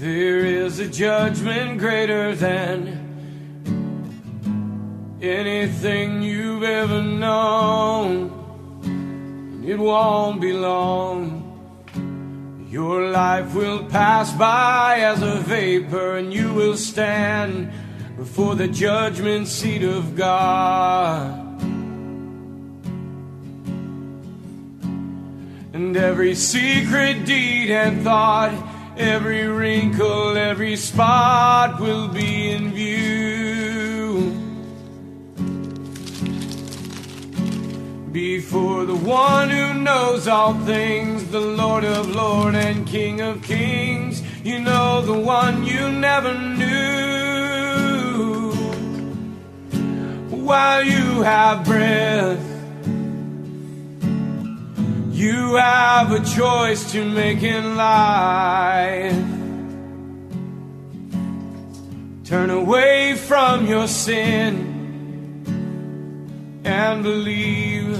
There is a judgment greater than anything you've ever known. And It won't be long. Your life will pass by as a vapor, and you will stand before the judgment seat of God. And every secret deed and thought, every wrinkle, every spot will be in view. Before the one who knows all things, the Lord of Lords and King of Kings, you know the one you never knew. While you have breath, you have a choice to make in life. Turn away from your sin and believe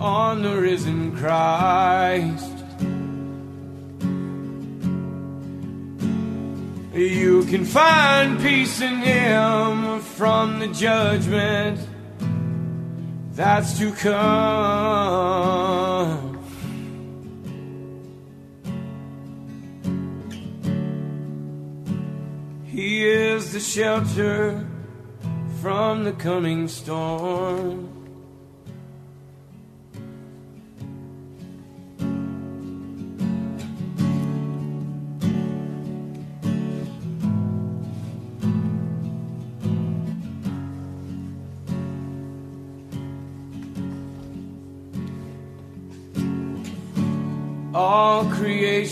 on the risen Christ. You can find peace in Him from the judgment that's to come. He is the shelter from the coming storm.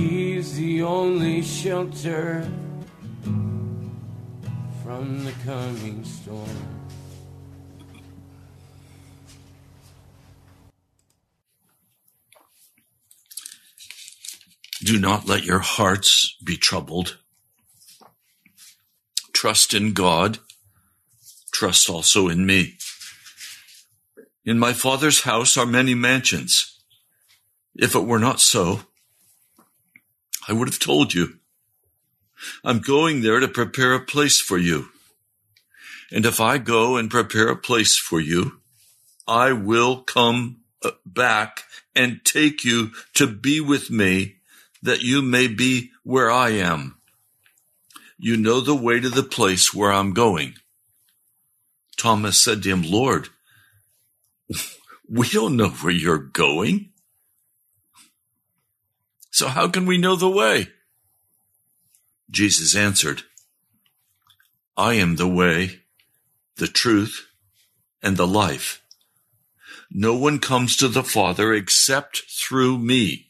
He's the only shelter from the coming storm. Do not let your hearts be troubled. Trust in God. Trust also in me. In my Father's house are many mansions. If it were not so, I would have told you. I'm going there to prepare a place for you. And if I go and prepare a place for you, I will come uh, back and take you to be with me that you may be where I am. You know the way to the place where I'm going. Thomas said to him, Lord, we don't know where you're going. So how can we know the way? Jesus answered, I am the way, the truth, and the life. No one comes to the Father except through me.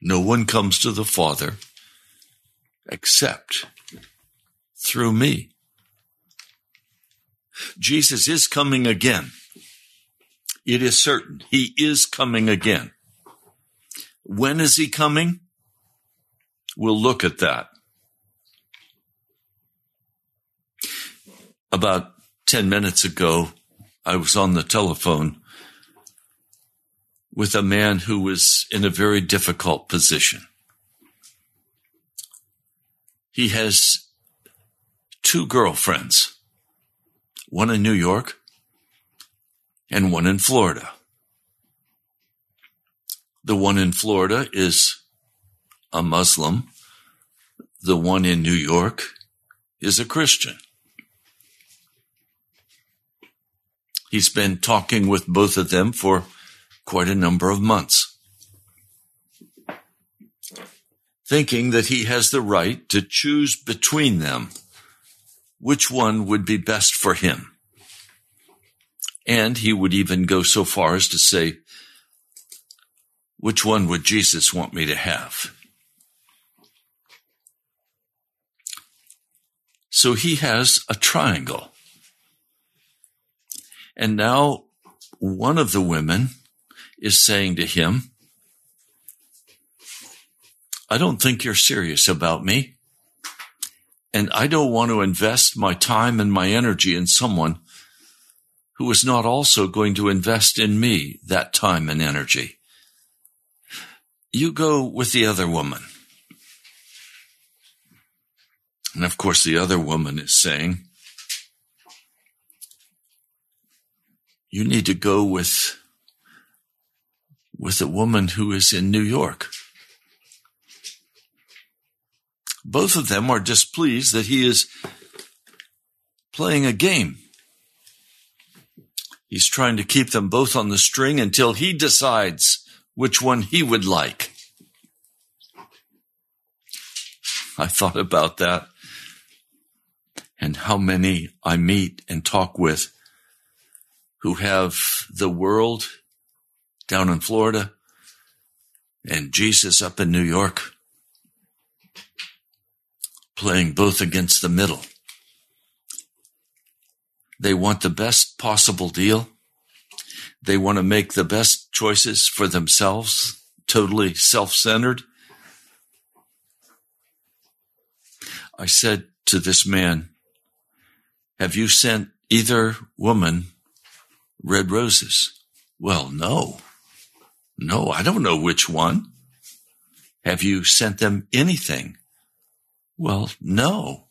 No one comes to the Father except through me. Jesus is coming again. It is certain. He is coming again. When is he coming? We'll look at that. About 10 minutes ago, I was on the telephone with a man who was in a very difficult position. He has two girlfriends, one in New York and one in Florida. The one in Florida is a Muslim. The one in New York is a Christian. He's been talking with both of them for quite a number of months, thinking that he has the right to choose between them which one would be best for him. And he would even go so far as to say, which one would Jesus want me to have? So he has a triangle. And now one of the women is saying to him, I don't think you're serious about me. And I don't want to invest my time and my energy in someone who is not also going to invest in me that time and energy. You go with the other woman. And of course, the other woman is saying, you need to go with with a woman who is in New York. Both of them are displeased that he is playing a game. He's trying to keep them both on the string until he decides which one he would like. I thought about that and how many I meet and talk with who have the world down in Florida and Jesus up in New York, playing both against the middle. They want the best possible deal. They want to make the best choices for themselves, totally self centered. I said to this man, Have you sent either woman red roses? Well, no. No, I don't know which one. Have you sent them anything? Well, no.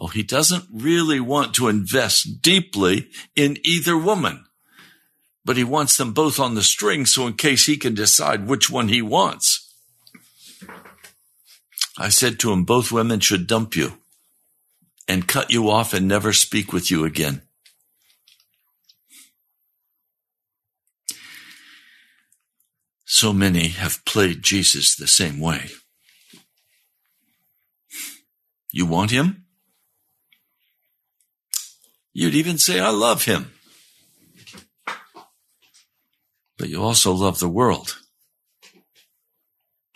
Well, he doesn't really want to invest deeply in either woman, but he wants them both on the string so in case he can decide which one he wants. I said to him, both women should dump you and cut you off and never speak with you again. So many have played Jesus the same way. You want him? You'd even say, I love him. But you also love the world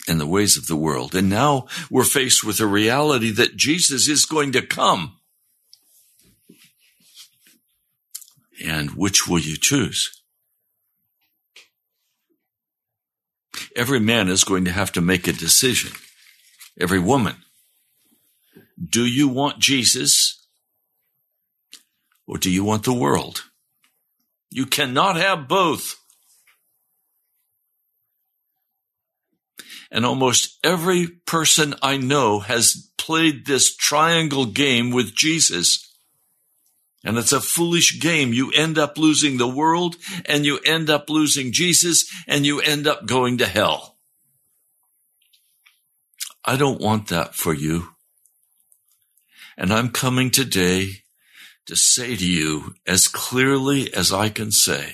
and the ways of the world. And now we're faced with a reality that Jesus is going to come. And which will you choose? Every man is going to have to make a decision. Every woman. Do you want Jesus or do you want the world? You cannot have both. And almost every person I know has played this triangle game with Jesus. And it's a foolish game. You end up losing the world and you end up losing Jesus and you end up going to hell. I don't want that for you. And I'm coming today to say to you as clearly as I can say,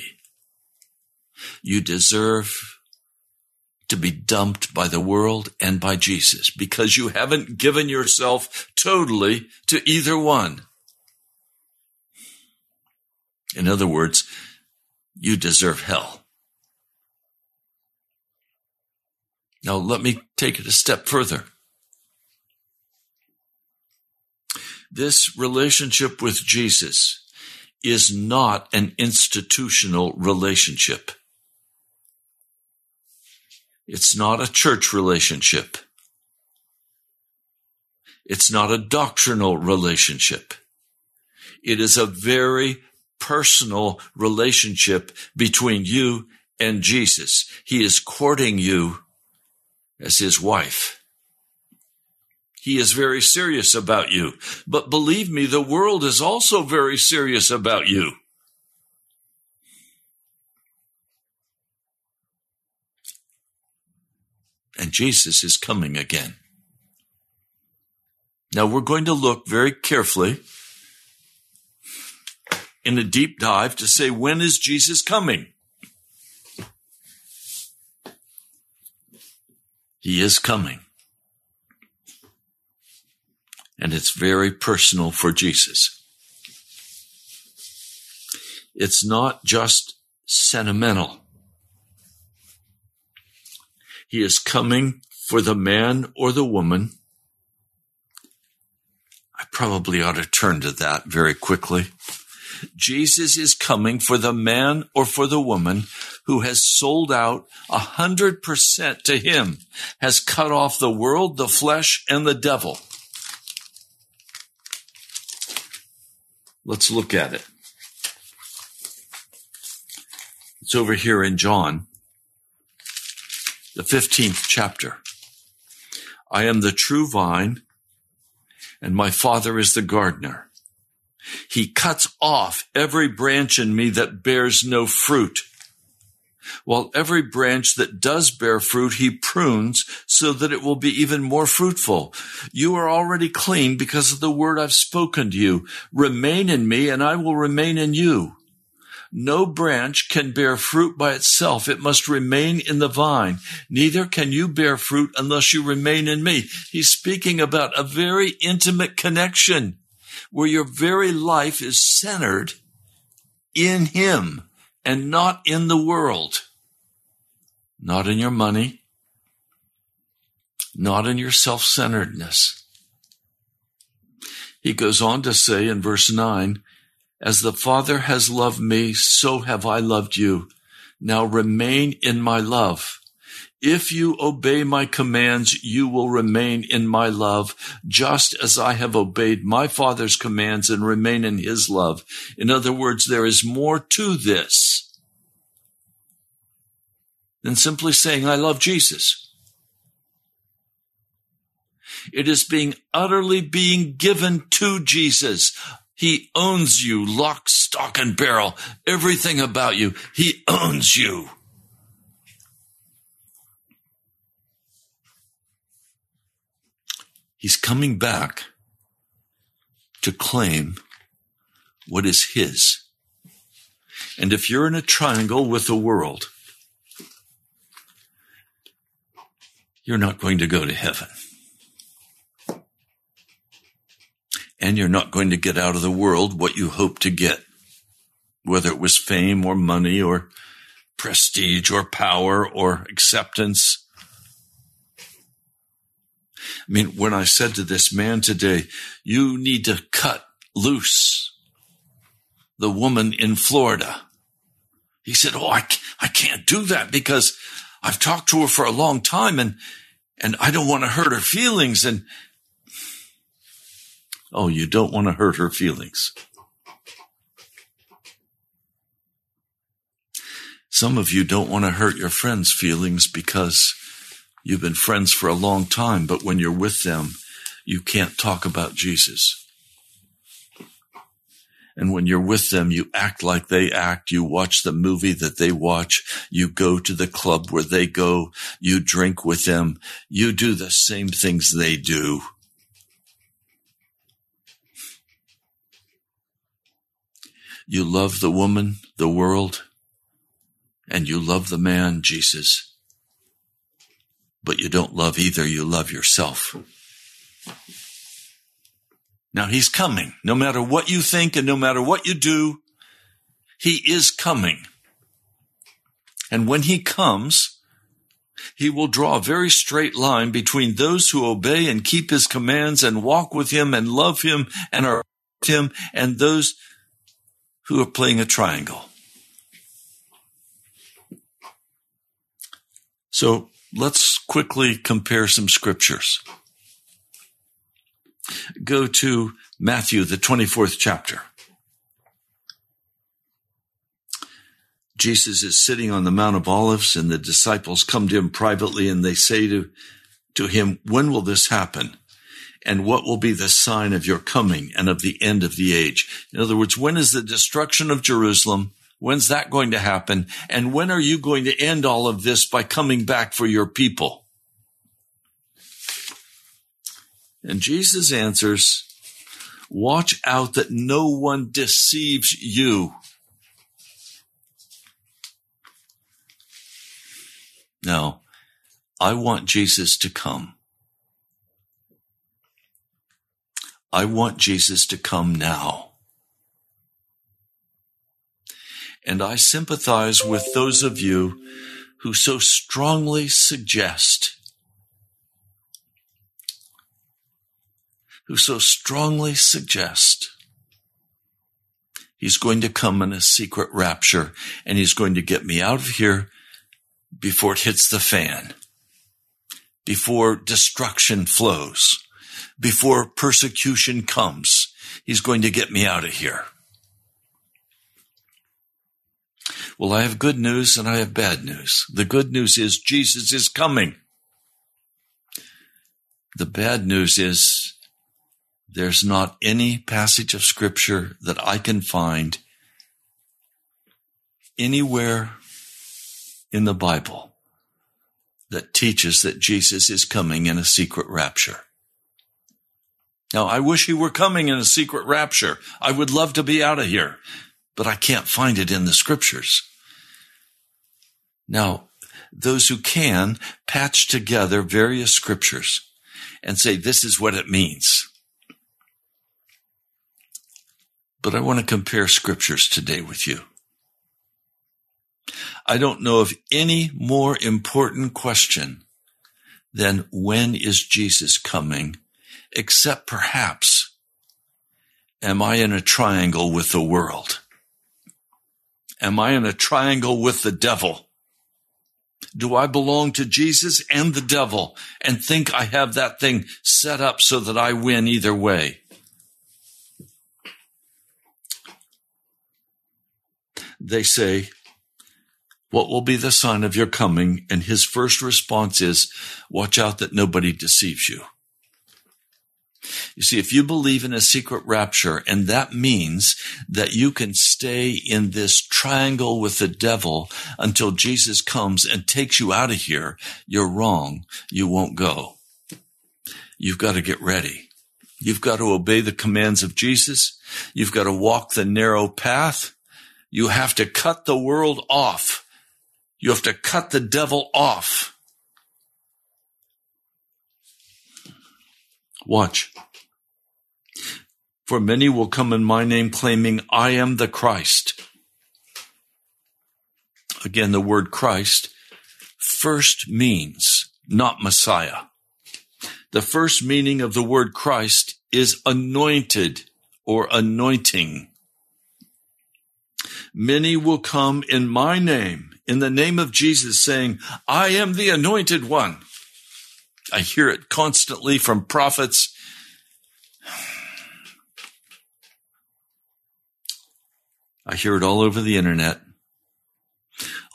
you deserve to be dumped by the world and by Jesus because you haven't given yourself totally to either one. In other words, you deserve hell. Now let me take it a step further. This relationship with Jesus is not an institutional relationship. It's not a church relationship. It's not a doctrinal relationship. It is a very personal relationship between you and Jesus. He is courting you as his wife. He is very serious about you. But believe me, the world is also very serious about you. And Jesus is coming again. Now we're going to look very carefully in a deep dive to say, when is Jesus coming? He is coming. And it's very personal for Jesus. It's not just sentimental. He is coming for the man or the woman. I probably ought to turn to that very quickly. Jesus is coming for the man or for the woman who has sold out a hundred percent to him, has cut off the world, the flesh, and the devil. Let's look at it. It's over here in John, the 15th chapter. I am the true vine, and my Father is the gardener. He cuts off every branch in me that bears no fruit. While every branch that does bear fruit, he prunes so that it will be even more fruitful. You are already clean because of the word I've spoken to you. Remain in me and I will remain in you. No branch can bear fruit by itself. It must remain in the vine. Neither can you bear fruit unless you remain in me. He's speaking about a very intimate connection where your very life is centered in Him and not in the world, not in your money, not in your self centeredness. He goes on to say in verse 9, As the Father has loved me, so have I loved you. Now remain in my love. If you obey my commands, you will remain in my love, just as I have obeyed my Father's commands and remain in his love. In other words, there is more to this than simply saying, I love Jesus. It is being utterly being given to Jesus. He owns you, lock, stock, and barrel. Everything about you. He owns you. He's coming back to claim what is his. And if you're in a triangle with the world, you're not going to go to heaven. And you're not going to get out of the world what you hope to get, whether it was fame or money or prestige or power or acceptance I mean, when I said to this man today, you need to cut loose the woman in Florida. He said, Oh, I, I can't do that because I've talked to her for a long time and, and I don't want to hurt her feelings. And, oh, you don't want to hurt her feelings. Some of you don't want to hurt your friends' feelings because You've been friends for a long time, but when you're with them, you can't talk about Jesus. And when you're with them, you act like they act. You watch the movie that they watch. You go to the club where they go. You drink with them. You do the same things they do. You love the woman, the world, and you love the man, Jesus. But you don't love either. You love yourself. Now he's coming. No matter what you think and no matter what you do, he is coming. And when he comes, he will draw a very straight line between those who obey and keep his commands and walk with him and love him and are with him and those who are playing a triangle. So let's quickly compare some scriptures go to Matthew, the 24th chapter. Jesus is sitting on the Mount of Olives and the disciples come to him privately and they say to, to him, when will this happen? And what will be the sign of your coming and of the end of the age? In other words, when is the destruction of Jerusalem? When's that going to happen? And when are you going to end all of this by coming back for your people? And Jesus answers, watch out that no one deceives you. Now, I want Jesus to come. I want Jesus to come now. And I sympathize with those of you who so strongly suggest who so strongly suggest he's going to come in a secret rapture and he's going to get me out of here before it hits the fan, before destruction flows, before persecution comes. He's going to get me out of here. Well, I have good news and I have bad news. The good news is Jesus is coming. The bad news is there's not any passage of scripture that I can find anywhere in the Bible that teaches that Jesus is coming in a secret rapture. Now, I wish he were coming in a secret rapture. I would love to be out of here, but I can't find it in the scriptures. Now, those who can patch together various scriptures and say, this is what it means. but I want to compare scriptures today with you. I don't know of any more important question than when is Jesus coming, except perhaps, am I in a triangle with the world? Am I in a triangle with the devil? Do I belong to Jesus and the devil and think I have that thing set up so that I win either way? they say, what will be the sign of your coming? And his first response is, watch out that nobody deceives you. You see, if you believe in a secret rapture, and that means that you can stay in this triangle with the devil until Jesus comes and takes you out of here, you're wrong. You won't go. You've got to get ready. You've got to obey the commands of Jesus. You've got to walk the narrow path. You have to cut the world off. You have to cut the devil off. Watch. For many will come in my name claiming I am the Christ. Again, the word Christ first means not Messiah. The first meaning of the word Christ is anointed or anointing. Many will come in my name, in the name of Jesus, saying, I am the anointed one. I hear it constantly from prophets. I hear it all over the internet.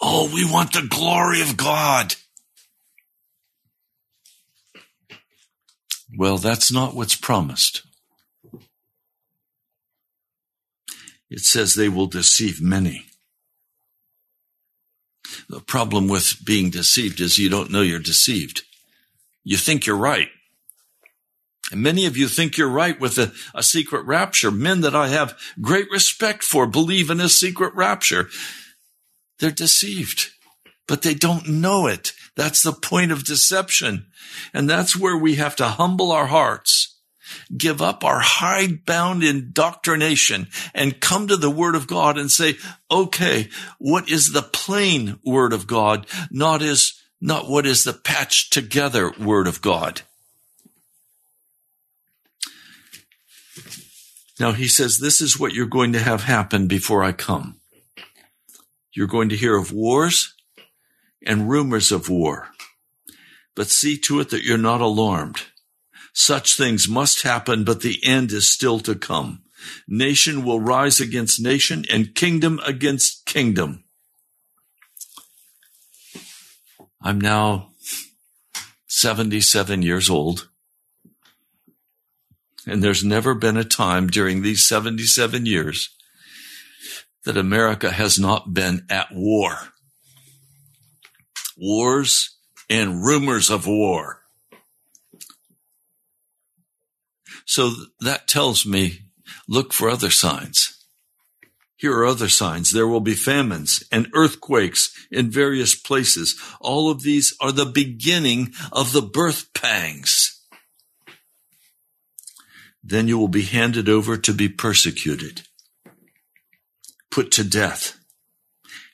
Oh, we want the glory of God. Well, that's not what's promised. It says they will deceive many. The problem with being deceived is you don't know you're deceived. You think you're right. And many of you think you're right with a, a, secret rapture. Men that I have great respect for believe in a secret rapture. They're deceived, but they don't know it. That's the point of deception. And that's where we have to humble our hearts, give up our hidebound indoctrination and come to the word of God and say, okay, what is the plain word of God? Not is, not what is the patched together word of God. Now he says, this is what you're going to have happen before I come. You're going to hear of wars and rumors of war, but see to it that you're not alarmed. Such things must happen, but the end is still to come. Nation will rise against nation and kingdom against kingdom. I'm now 77 years old. And there's never been a time during these 77 years that America has not been at war. Wars and rumors of war. So that tells me look for other signs. Here are other signs. There will be famines and earthquakes in various places. All of these are the beginning of the birth pangs then you will be handed over to be persecuted, put to death,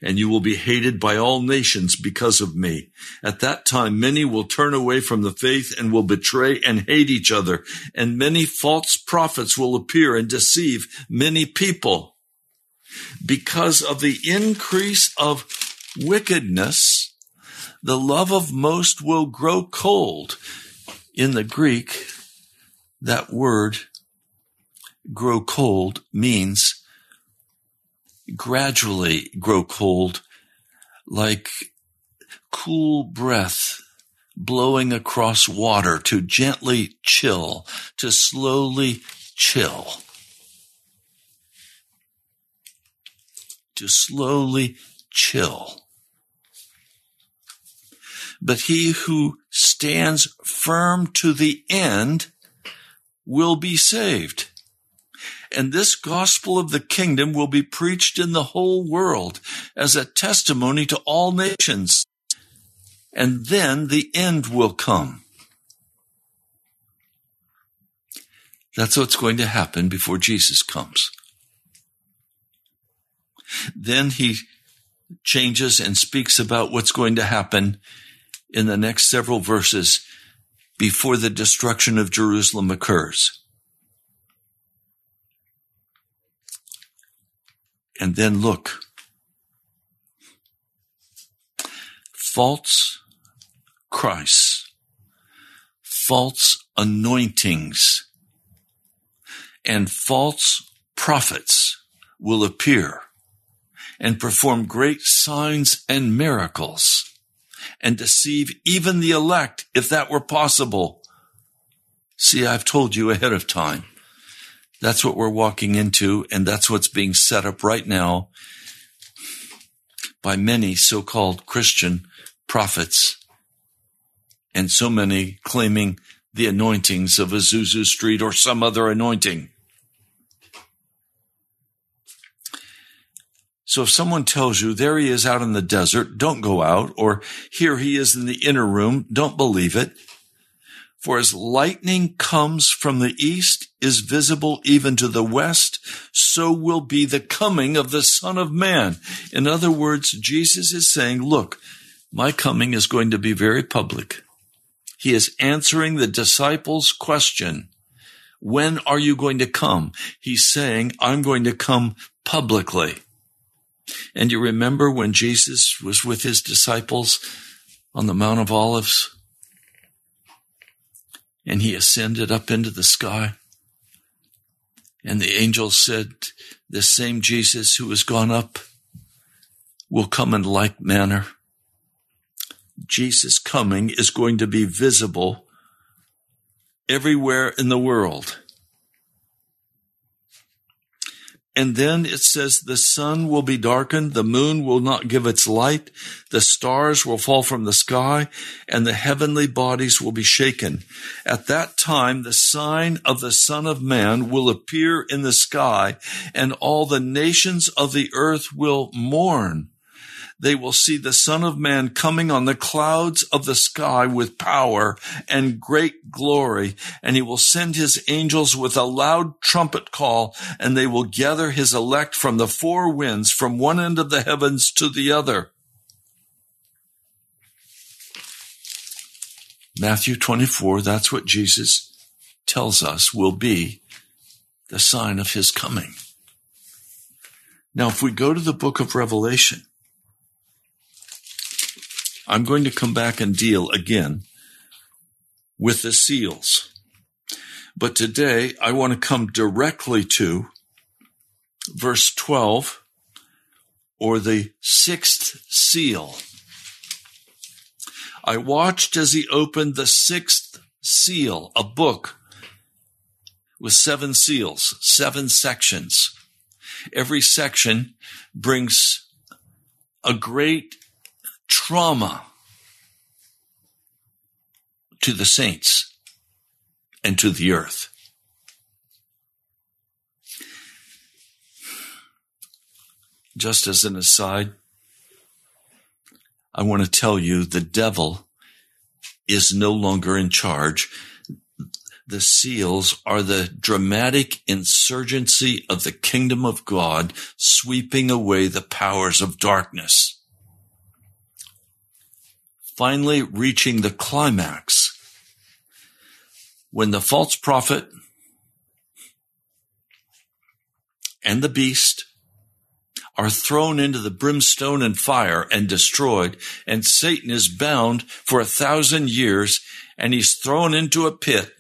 and you will be hated by all nations because of me. At that time, many will turn away from the faith and will betray and hate each other, and many false prophets will appear and deceive many people. Because of the increase of wickedness, the love of most will grow cold. In the Greek, that word grow cold means gradually grow cold, like cool breath blowing across water to gently chill, to slowly chill. To slowly chill. But he who stands firm to the end will be saved. And this gospel of the kingdom will be preached in the whole world as a testimony to all nations. And then the end will come. That's what's going to happen before Jesus comes. Then he changes and speaks about what's going to happen in the next several verses before the destruction of Jerusalem occurs. And then look. False Christ, false anointings, and false prophets will appear and perform great signs and miracles and deceive even the elect if that were possible. See, I've told you ahead of time. That's what we're walking into, and that's what's being set up right now by many so-called Christian prophets and so many claiming the anointings of Azusa Street or some other anointing. So if someone tells you there he is out in the desert, don't go out, or here he is in the inner room, don't believe it. For as lightning comes from the east is visible even to the west, so will be the coming of the Son of Man. In other words, Jesus is saying, look, my coming is going to be very public. He is answering the disciples' question. When are you going to come? He's saying, I'm going to come publicly. And you remember when Jesus was with his disciples on the Mount of Olives and he ascended up into the sky? And the angel said, This same Jesus who has gone up will come in like manner. Jesus coming is going to be visible everywhere in the world. And then it says the sun will be darkened, the moon will not give its light, the stars will fall from the sky, and the heavenly bodies will be shaken. At that time, the sign of the Son of Man will appear in the sky, and all the nations of the earth will mourn they will see the Son of Man coming on the clouds of the sky with power and great glory. And he will send his angels with a loud trumpet call, and they will gather his elect from the four winds, from one end of the heavens to the other. Matthew 24, that's what Jesus tells us will be the sign of his coming. Now, if we go to the book of Revelation, I'm going to come back and deal again with the seals. But today I want to come directly to verse 12 or the sixth seal. I watched as he opened the sixth seal, a book with seven seals, seven sections. Every section brings a great trauma to the saints and to the earth. Just as an aside, I want to tell you the devil is no longer in charge. The seals are the dramatic insurgency of the kingdom of God, sweeping away the powers of darkness finally reaching the climax when the false prophet and the beast are thrown into the brimstone and fire and destroyed, and Satan is bound for a thousand years, and he's thrown into a pit.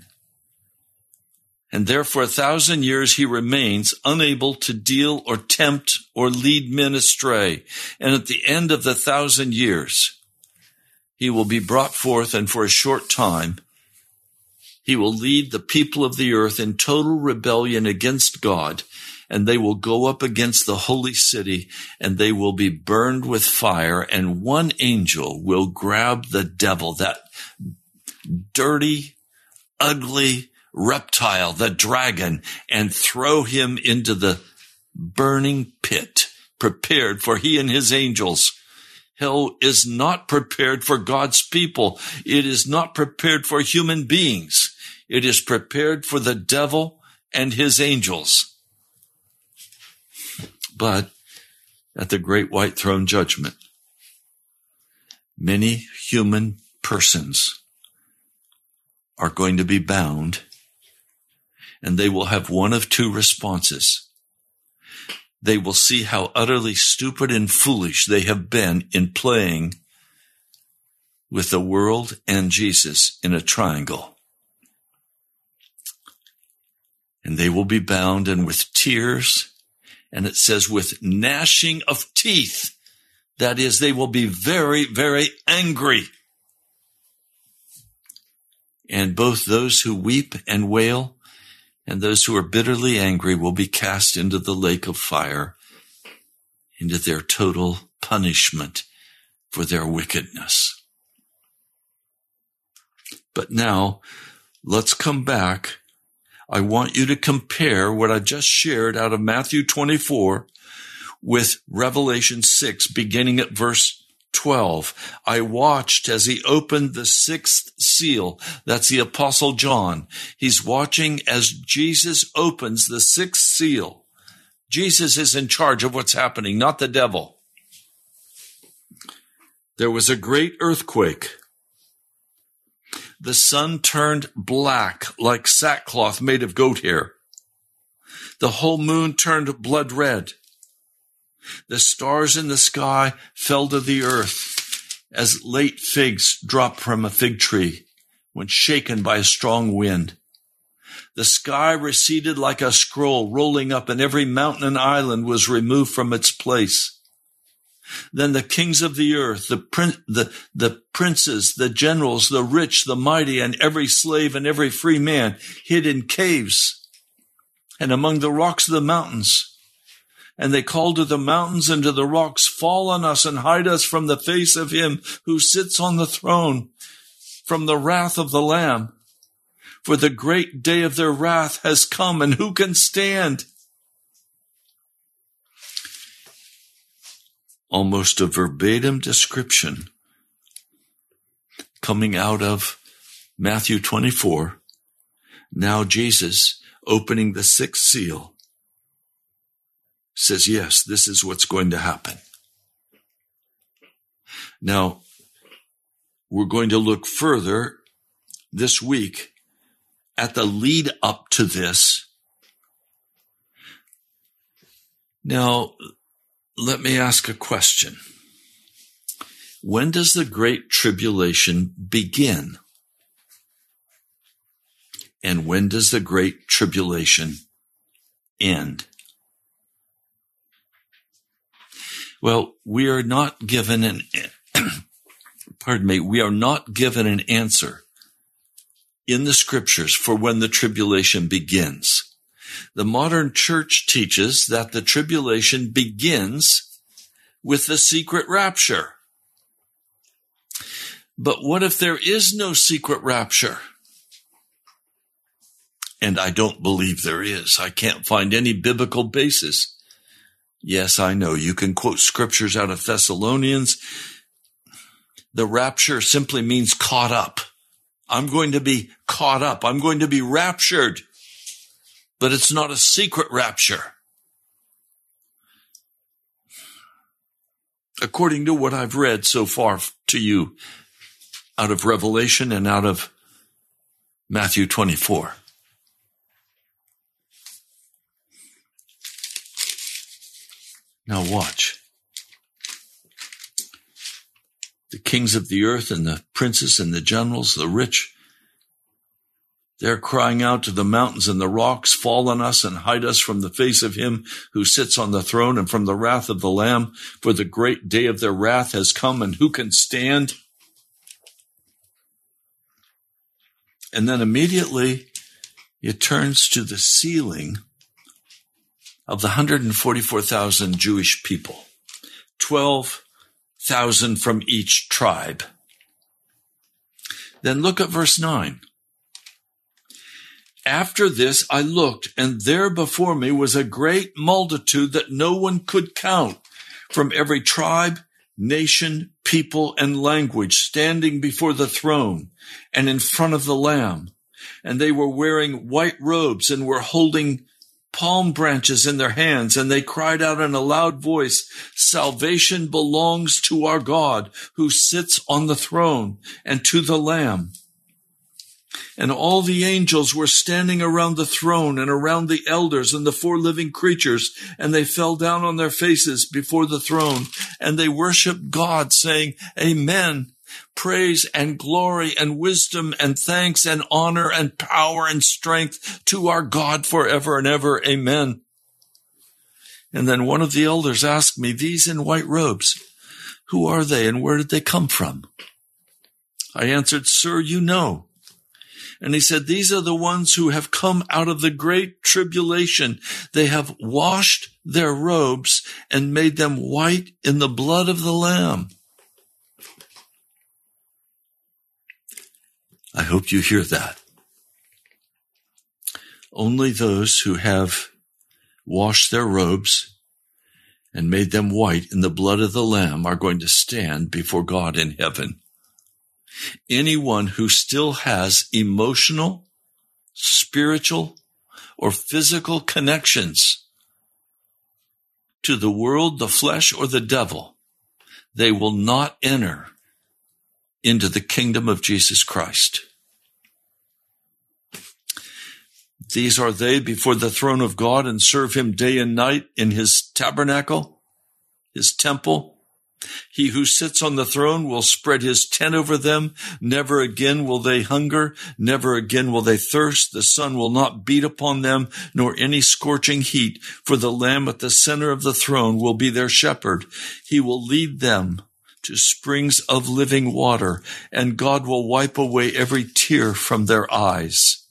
And there for a thousand years he remains unable to deal or tempt or lead men astray. And at the end of the thousand years, he will be brought forth and for a short time he will lead the people of the earth in total rebellion against God and they will go up against the holy city and they will be burned with fire and one angel will grab the devil, that dirty, ugly reptile, the dragon, and throw him into the burning pit prepared for he and his angels Hell is not prepared for God's people. It is not prepared for human beings. It is prepared for the devil and his angels. But at the great white throne judgment, many human persons are going to be bound and they will have one of two responses they will see how utterly stupid and foolish they have been in playing with the world and Jesus in a triangle. And they will be bound and with tears, and it says with gnashing of teeth. That is, they will be very, very angry. And both those who weep and wail and those who are bitterly angry will be cast into the lake of fire, into their total punishment for their wickedness. But now, let's come back. I want you to compare what I just shared out of Matthew 24 with Revelation 6, beginning at verse 12. I watched as he opened the sixth seal. That's the apostle John. He's watching as Jesus opens the sixth seal. Jesus is in charge of what's happening, not the devil. There was a great earthquake. The sun turned black like sackcloth made of goat hair. The whole moon turned blood red. The stars in the sky fell to the earth as late figs drop from a fig tree when shaken by a strong wind. The sky receded like a scroll rolling up and every mountain and island was removed from its place. Then the kings of the earth, the, prin- the, the princes, the generals, the rich, the mighty, and every slave and every free man hid in caves and among the rocks of the mountains. And they called to the mountains and to the rocks, fall on us and hide us from the face of him who sits on the throne, from the wrath of the Lamb. For the great day of their wrath has come, and who can stand? almost a verbatim description coming out of Matthew 24. Now Jesus opening the sixth seal says, yes, this is what's going to happen. Now, we're going to look further this week at the lead up to this. Now, let me ask a question. When does the Great Tribulation begin? And when does the Great Tribulation end? Well, we are not given an, pardon me, we are not given an answer in the scriptures for when the tribulation begins. The modern church teaches that the tribulation begins with the secret rapture. But what if there is no secret rapture? And I don't believe there is. I can't find any biblical basis. Yes, I know you can quote scriptures out of Thessalonians. The rapture simply means caught up. I'm going to be caught up. I'm going to be raptured but it's not a secret rapture. According to what I've read so far to you out of Revelation and out of Matthew 24. Now watch. The kings of the earth and the princes and the generals, the rich, they're crying out to the mountains and the rocks, fall on us and hide us from the face of him who sits on the throne and from the wrath of the Lamb, for the great day of their wrath has come, and who can stand? And then immediately it turns to the sealing of the 144,000 Jewish people, 12,000 from each tribe. Then look at verse 9. After this I looked, and there before me was a great multitude that no one could count from every tribe, nation, people, and language standing before the throne and in front of the Lamb. And they were wearing white robes and were holding palm branches in their hands, and they cried out in a loud voice, Salvation belongs to our God who sits on the throne and to the Lamb. And all the angels were standing around the throne and around the elders and the four living creatures, and they fell down on their faces before the throne, and they worshiped God, saying, Amen. Praise and glory and wisdom and thanks and honor and power and strength to our God forever and ever. Amen. And then one of the elders asked me, These in white robes, who are they and where did they come from? I answered, Sir, you know. And he said, these are the ones who have come out of the great tribulation. They have washed their robes and made them white in the blood of the Lamb. I hope you hear that. Only those who have washed their robes and made them white in the blood of the Lamb are going to stand before God in heaven anyone who still has emotional, spiritual, or physical connections to the world, the flesh, or the devil, they will not enter into the kingdom of Jesus Christ. These are they before the throne of God and serve him day and night in his tabernacle, his temple, He who sits on the throne will spread his tent over them. Never again will they hunger. Never again will they thirst. The sun will not beat upon them, nor any scorching heat. For the Lamb at the center of the throne will be their shepherd. He will lead them to springs of living water, and God will wipe away every tear from their eyes.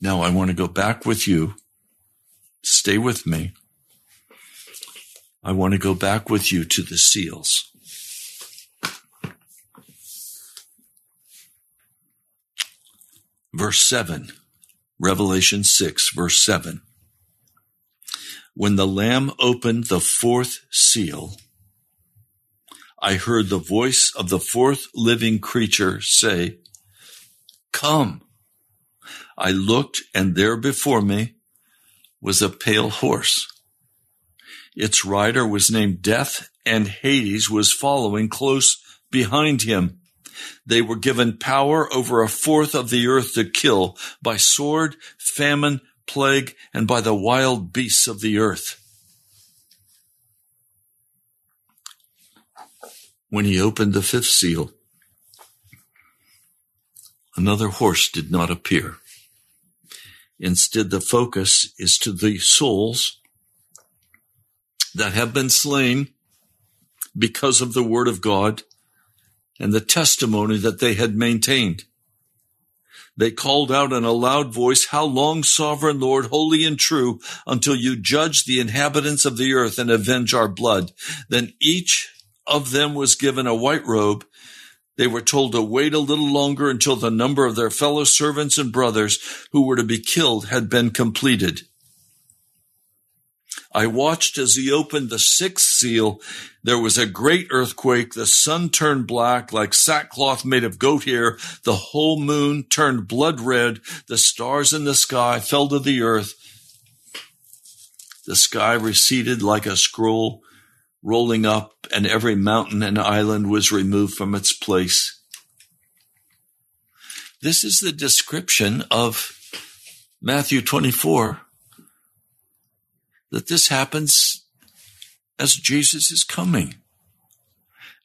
Now I want to go back with you. Stay with me. I want to go back with you to the seals. Verse 7, Revelation 6, verse 7. When the Lamb opened the fourth seal, I heard the voice of the fourth living creature say, Come. I looked, and there before me was a pale horse. Its rider was named Death, and Hades was following close behind him. They were given power over a fourth of the earth to kill by sword, famine, plague, and by the wild beasts of the earth. When he opened the fifth seal, another horse did not appear. Instead, the focus is to the souls that have been slain because of the word of God and the testimony that they had maintained. They called out in a loud voice, How long, sovereign Lord, holy and true, until you judge the inhabitants of the earth and avenge our blood? Then each of them was given a white robe they were told to wait a little longer until the number of their fellow servants and brothers who were to be killed had been completed. I watched as he opened the sixth seal. There was a great earthquake. The sun turned black like sackcloth made of goat hair. The whole moon turned blood red. The stars in the sky fell to the earth. The sky receded like a scroll rolling up, and every mountain and island was removed from its place. This is the description of Matthew 24 that this happens as Jesus is coming.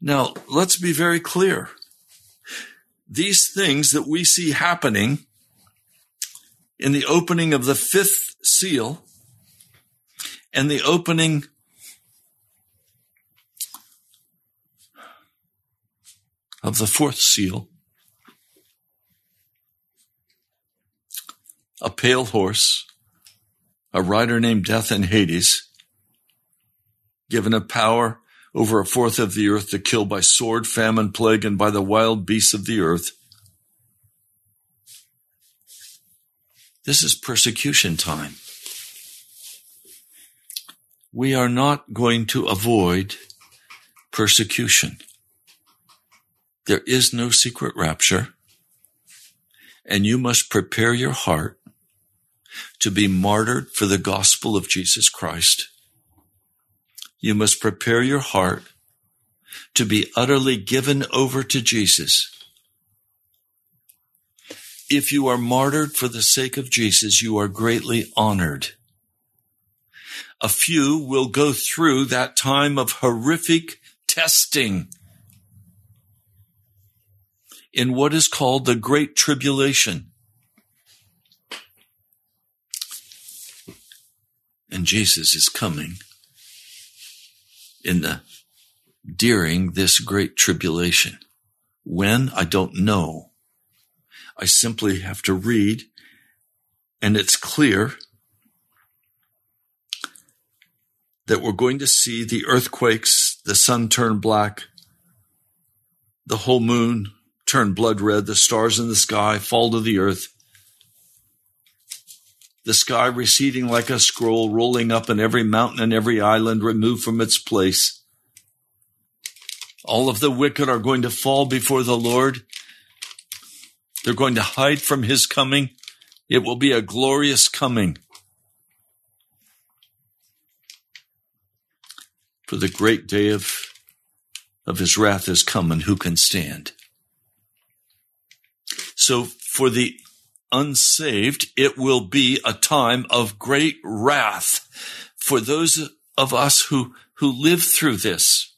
Now, let's be very clear. These things that we see happening in the opening of the fifth seal and the opening of the fourth seal, a pale horse, a rider named Death and Hades, given a power over a fourth of the earth to kill by sword, famine, plague, and by the wild beasts of the earth. This is persecution time. We are not going to avoid persecution. There is no secret rapture, and you must prepare your heart to be martyred for the gospel of Jesus Christ. You must prepare your heart to be utterly given over to Jesus. If you are martyred for the sake of Jesus, you are greatly honored. A few will go through that time of horrific testing in what is called the Great Tribulation. And Jesus is coming in the during this great tribulation. When? I don't know. I simply have to read and it's clear that we're going to see the earthquakes, the sun turn black, the whole moon turn blood red, the stars in the sky fall to the earth, the sky receding like a scroll, rolling up, and every mountain and every island removed from its place. All of the wicked are going to fall before the Lord. They're going to hide from his coming. It will be a glorious coming. For the great day of, of his wrath is come, and who can stand? So for the unsaved, it will be a time of great wrath. for those of us who, who live through this.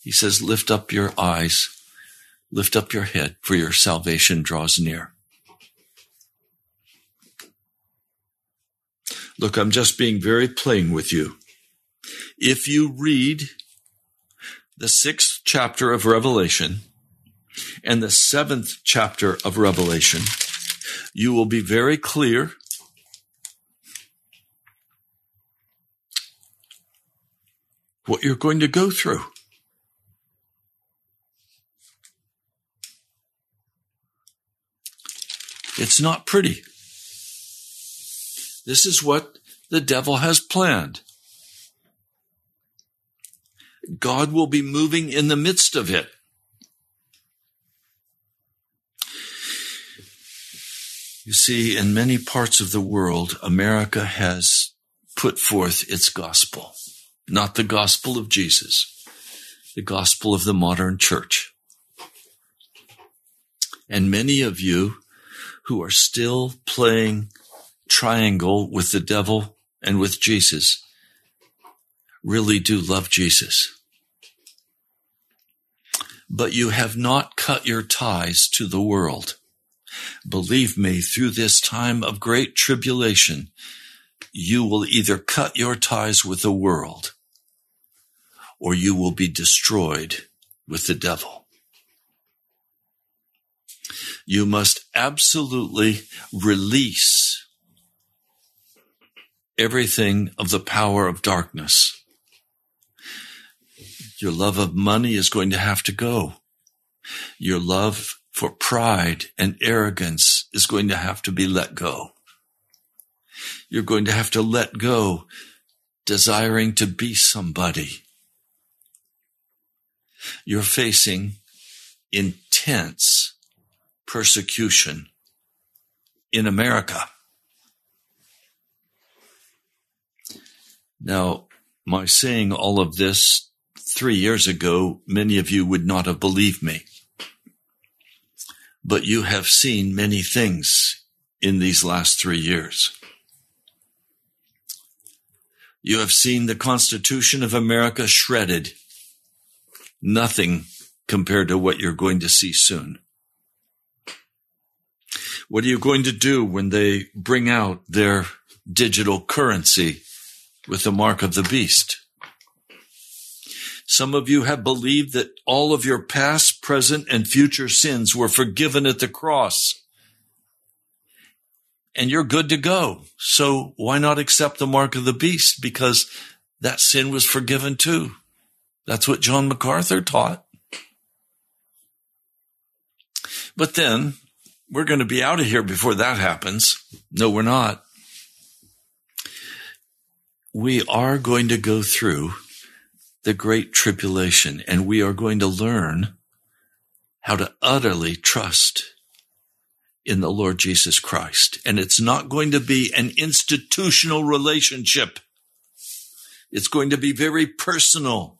He says, lift up your eyes, lift up your head, for your salvation draws near. Look, I'm just being very plain with you. If you read the sixth chapter of Revelation and the seventh chapter of Revelation, you will be very clear what you're going to go through. It's not pretty. This is what the devil has planned. God will be moving in the midst of it. You see, in many parts of the world, America has put forth its gospel, not the gospel of Jesus, the gospel of the modern church. And many of you who are still playing triangle with the devil and with Jesus really do love Jesus. But you have not cut your ties to the world. Believe me, through this time of great tribulation, you will either cut your ties with the world or you will be destroyed with the devil. You must absolutely release everything of the power of darkness. Your love of money is going to have to go. Your love for pride and arrogance is going to have to be let go. You're going to have to let go desiring to be somebody. You're facing intense persecution in America. Now, my saying all of this three years ago, many of you would not have believed me. But you have seen many things in these last three years. You have seen the Constitution of America shredded. Nothing compared to what you're going to see soon. What are you going to do when they bring out their digital currency with the mark of the beast. Some of you have believed that all of your past, present, and future sins were forgiven at the cross. And you're good to go. So why not accept the mark of the beast? Because that sin was forgiven too. That's what John MacArthur taught. But then we're going to be out of here before that happens. No, we're not we are going to go through the great tribulation and we are going to learn how to utterly trust in the Lord Jesus Christ. And it's not going to be an institutional relationship. It's going to be very personal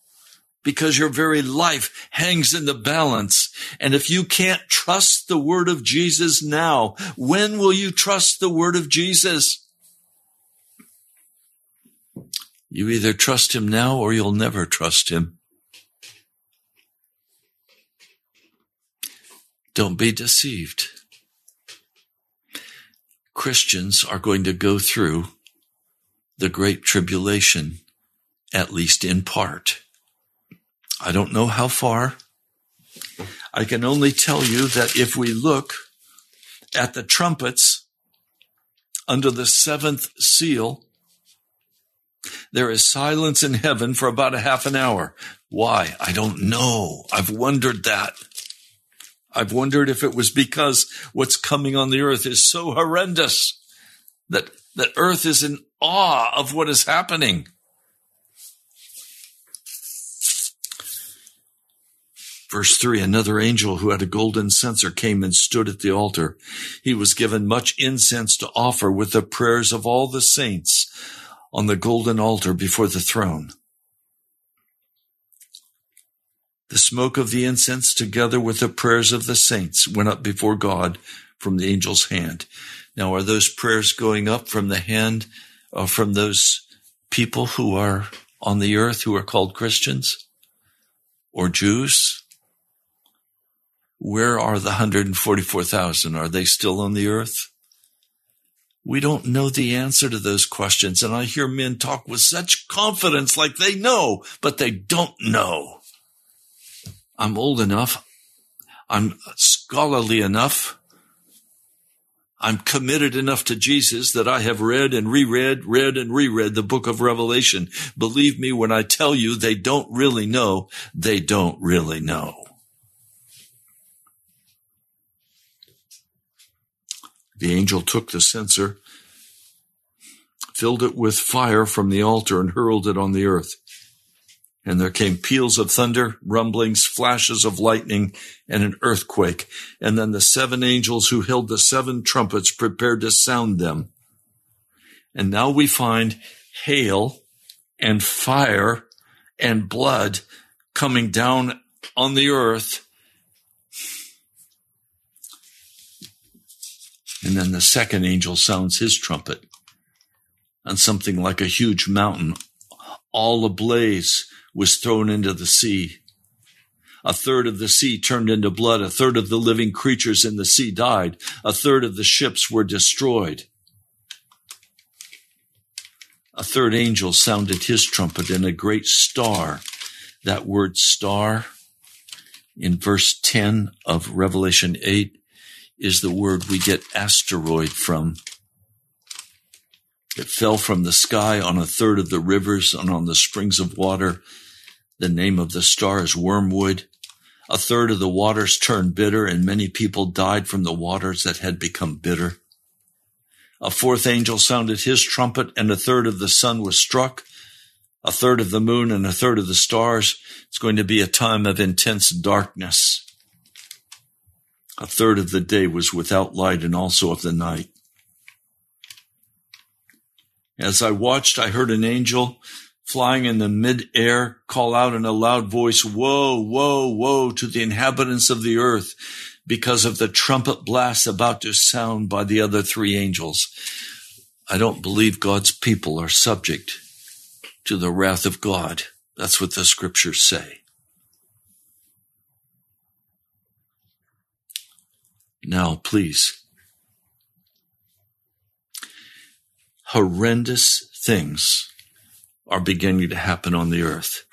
because your very life hangs in the balance. And if you can't trust the word of Jesus now, when will you trust the word of Jesus? You either trust him now or you'll never trust him. Don't be deceived. Christians are going to go through the great tribulation, at least in part. I don't know how far. I can only tell you that if we look at the trumpets under the seventh seal, there is silence in heaven for about a half an hour. Why? I don't know. I've wondered that. I've wondered if it was because what's coming on the earth is so horrendous that, that earth is in awe of what is happening. Verse 3 Another angel who had a golden censer came and stood at the altar. He was given much incense to offer with the prayers of all the saints on the golden altar before the throne. The smoke of the incense together with the prayers of the saints went up before God from the angel's hand. Now, are those prayers going up from the hand uh, from those people who are on the earth who are called Christians or Jews? Where are the 144,000? Are they still on the earth? We don't know the answer to those questions. And I hear men talk with such confidence like they know, but they don't know. I'm old enough. I'm scholarly enough. I'm committed enough to Jesus that I have read and reread, read and reread the book of Revelation. Believe me when I tell you they don't really know, they don't really know. The angel took the censer, filled it with fire from the altar, and hurled it on the earth. And there came peals of thunder, rumblings, flashes of lightning, and an earthquake. And then the seven angels who held the seven trumpets prepared to sound them. And now we find hail and fire and blood coming down on the earth And then the second angel sounds his trumpet and something like a huge mountain, all ablaze, was thrown into the sea. A third of the sea turned into blood. A third of the living creatures in the sea died. A third of the ships were destroyed. A third angel sounded his trumpet and a great star. That word star in verse 10 of Revelation 8 is the word we get asteroid from. It fell from the sky on a third of the rivers and on the springs of water. The name of the star is wormwood. A third of the waters turned bitter and many people died from the waters that had become bitter. A fourth angel sounded his trumpet and a third of the sun was struck, a third of the moon and a third of the stars. It's going to be a time of intense darkness. A third of the day was without light and also of the night. As I watched, I heard an angel flying in the mid-air call out in a loud voice, woe, woe, woe to the inhabitants of the earth because of the trumpet blast about to sound by the other three angels. I don't believe God's people are subject to the wrath of God. That's what the scriptures say. Now, please. Horrendous things are beginning to happen on the earth.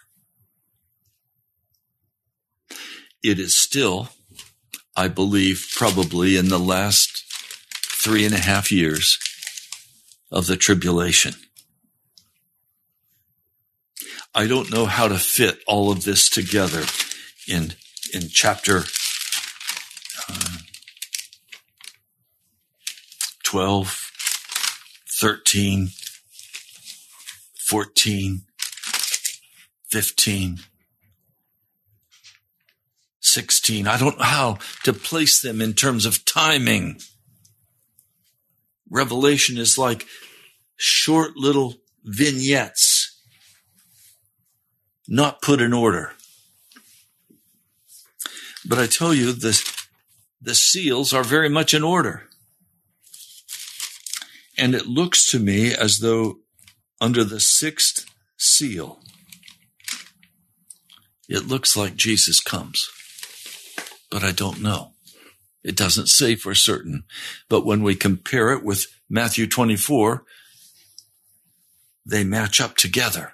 It is still, I believe, probably in the last three and a half years of the tribulation. I don't know how to fit all of this together in, in chapter uh, 12, 13, 14, 15, 16. I don't know how to place them in terms of timing. Revelation is like short little vignettes, not put in order. But I tell you, the, the seals are very much in order. And it looks to me as though under the sixth seal, it looks like Jesus comes. But I don't know. It doesn't say for certain. But when we compare it with Matthew 24, they match up together.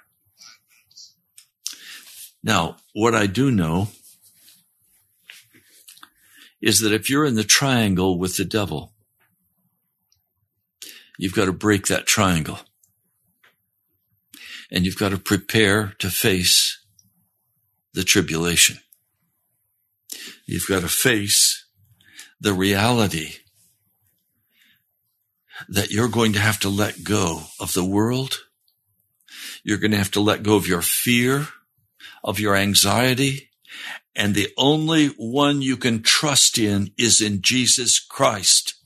Now, what I do know is that if you're in the triangle with the devil, You've got to break that triangle. And you've got to prepare to face the tribulation. You've got to face the reality that you're going to have to let go of the world. You're going to have to let go of your fear, of your anxiety. And the only one you can trust in is in Jesus Christ.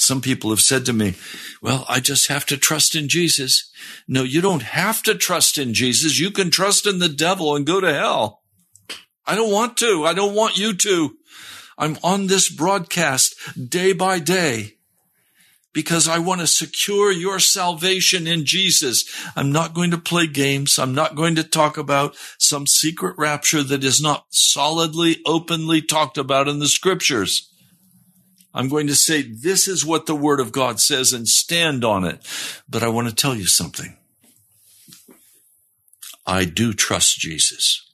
Some people have said to me, well, I just have to trust in Jesus. No, you don't have to trust in Jesus. You can trust in the devil and go to hell. I don't want to. I don't want you to. I'm on this broadcast day by day. because I want to secure your salvation in Jesus. I'm not going to play games. I'm not going to talk about some secret rapture that is not solidly, openly talked about in the scriptures. I'm going to say, this is what the word of God says and stand on it. But I want to tell you something. I do trust Jesus.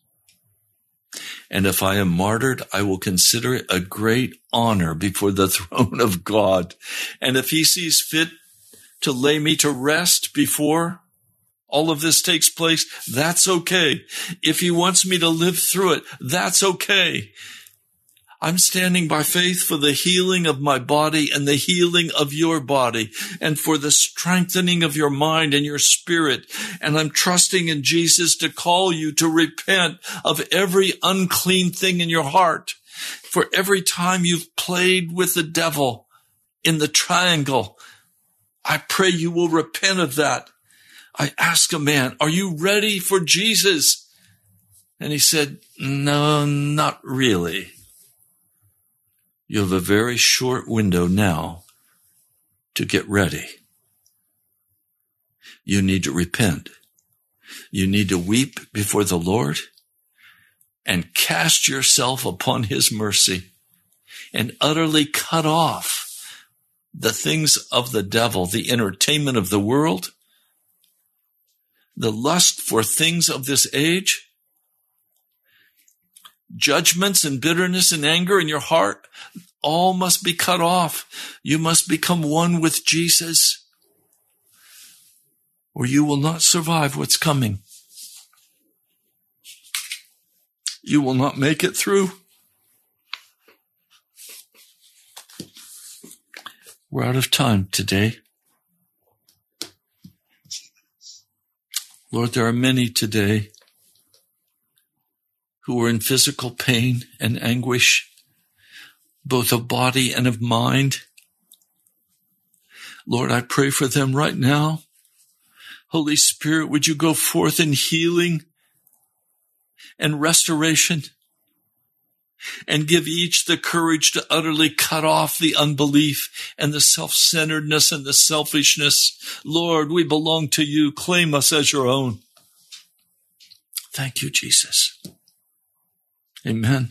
And if I am martyred, I will consider it a great honor before the throne of God. And if he sees fit to lay me to rest before all of this takes place, that's okay. If he wants me to live through it, that's okay. I'm standing by faith for the healing of my body and the healing of your body and for the strengthening of your mind and your spirit. And I'm trusting in Jesus to call you to repent of every unclean thing in your heart. For every time you've played with the devil in the triangle, I pray you will repent of that. I asked a man, are you ready for Jesus? And he said, no, not really. You have a very short window now to get ready. You need to repent. You need to weep before the Lord and cast yourself upon his mercy and utterly cut off the things of the devil, the entertainment of the world, the lust for things of this age, judgments and bitterness and anger in your heart, all must be cut off. You must become one with Jesus or you will not survive what's coming. You will not make it through. We're out of time today. Lord, there are many today who are in physical pain and anguish, both of body and of mind. Lord, I pray for them right now. Holy Spirit, would you go forth in healing and restoration and give each the courage to utterly cut off the unbelief and the self-centeredness and the selfishness. Lord, we belong to you. Claim us as your own. Thank you, Jesus. Amen.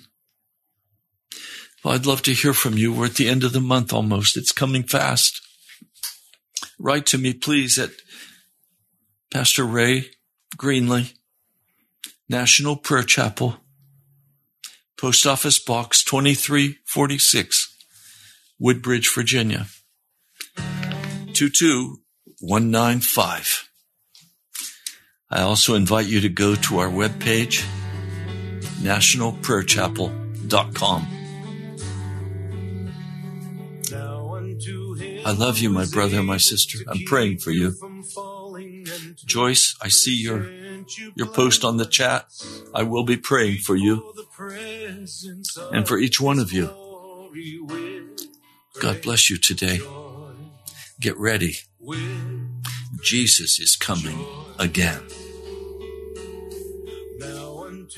Well, I'd love to hear from you. We're at the end of the month almost. It's coming fast. Write to me, please, at Pastor Ray Greenley, National Prayer Chapel, Post Office Box 2346, Woodbridge, Virginia, 22195. I also invite you to go to our webpage, nationalprayerchapel.com. I love you, my brother and my sister. I'm praying for you. Joyce, I see your your post on the chat. I will be praying for you and for each one of you. God bless you today. Get ready. Jesus is coming again.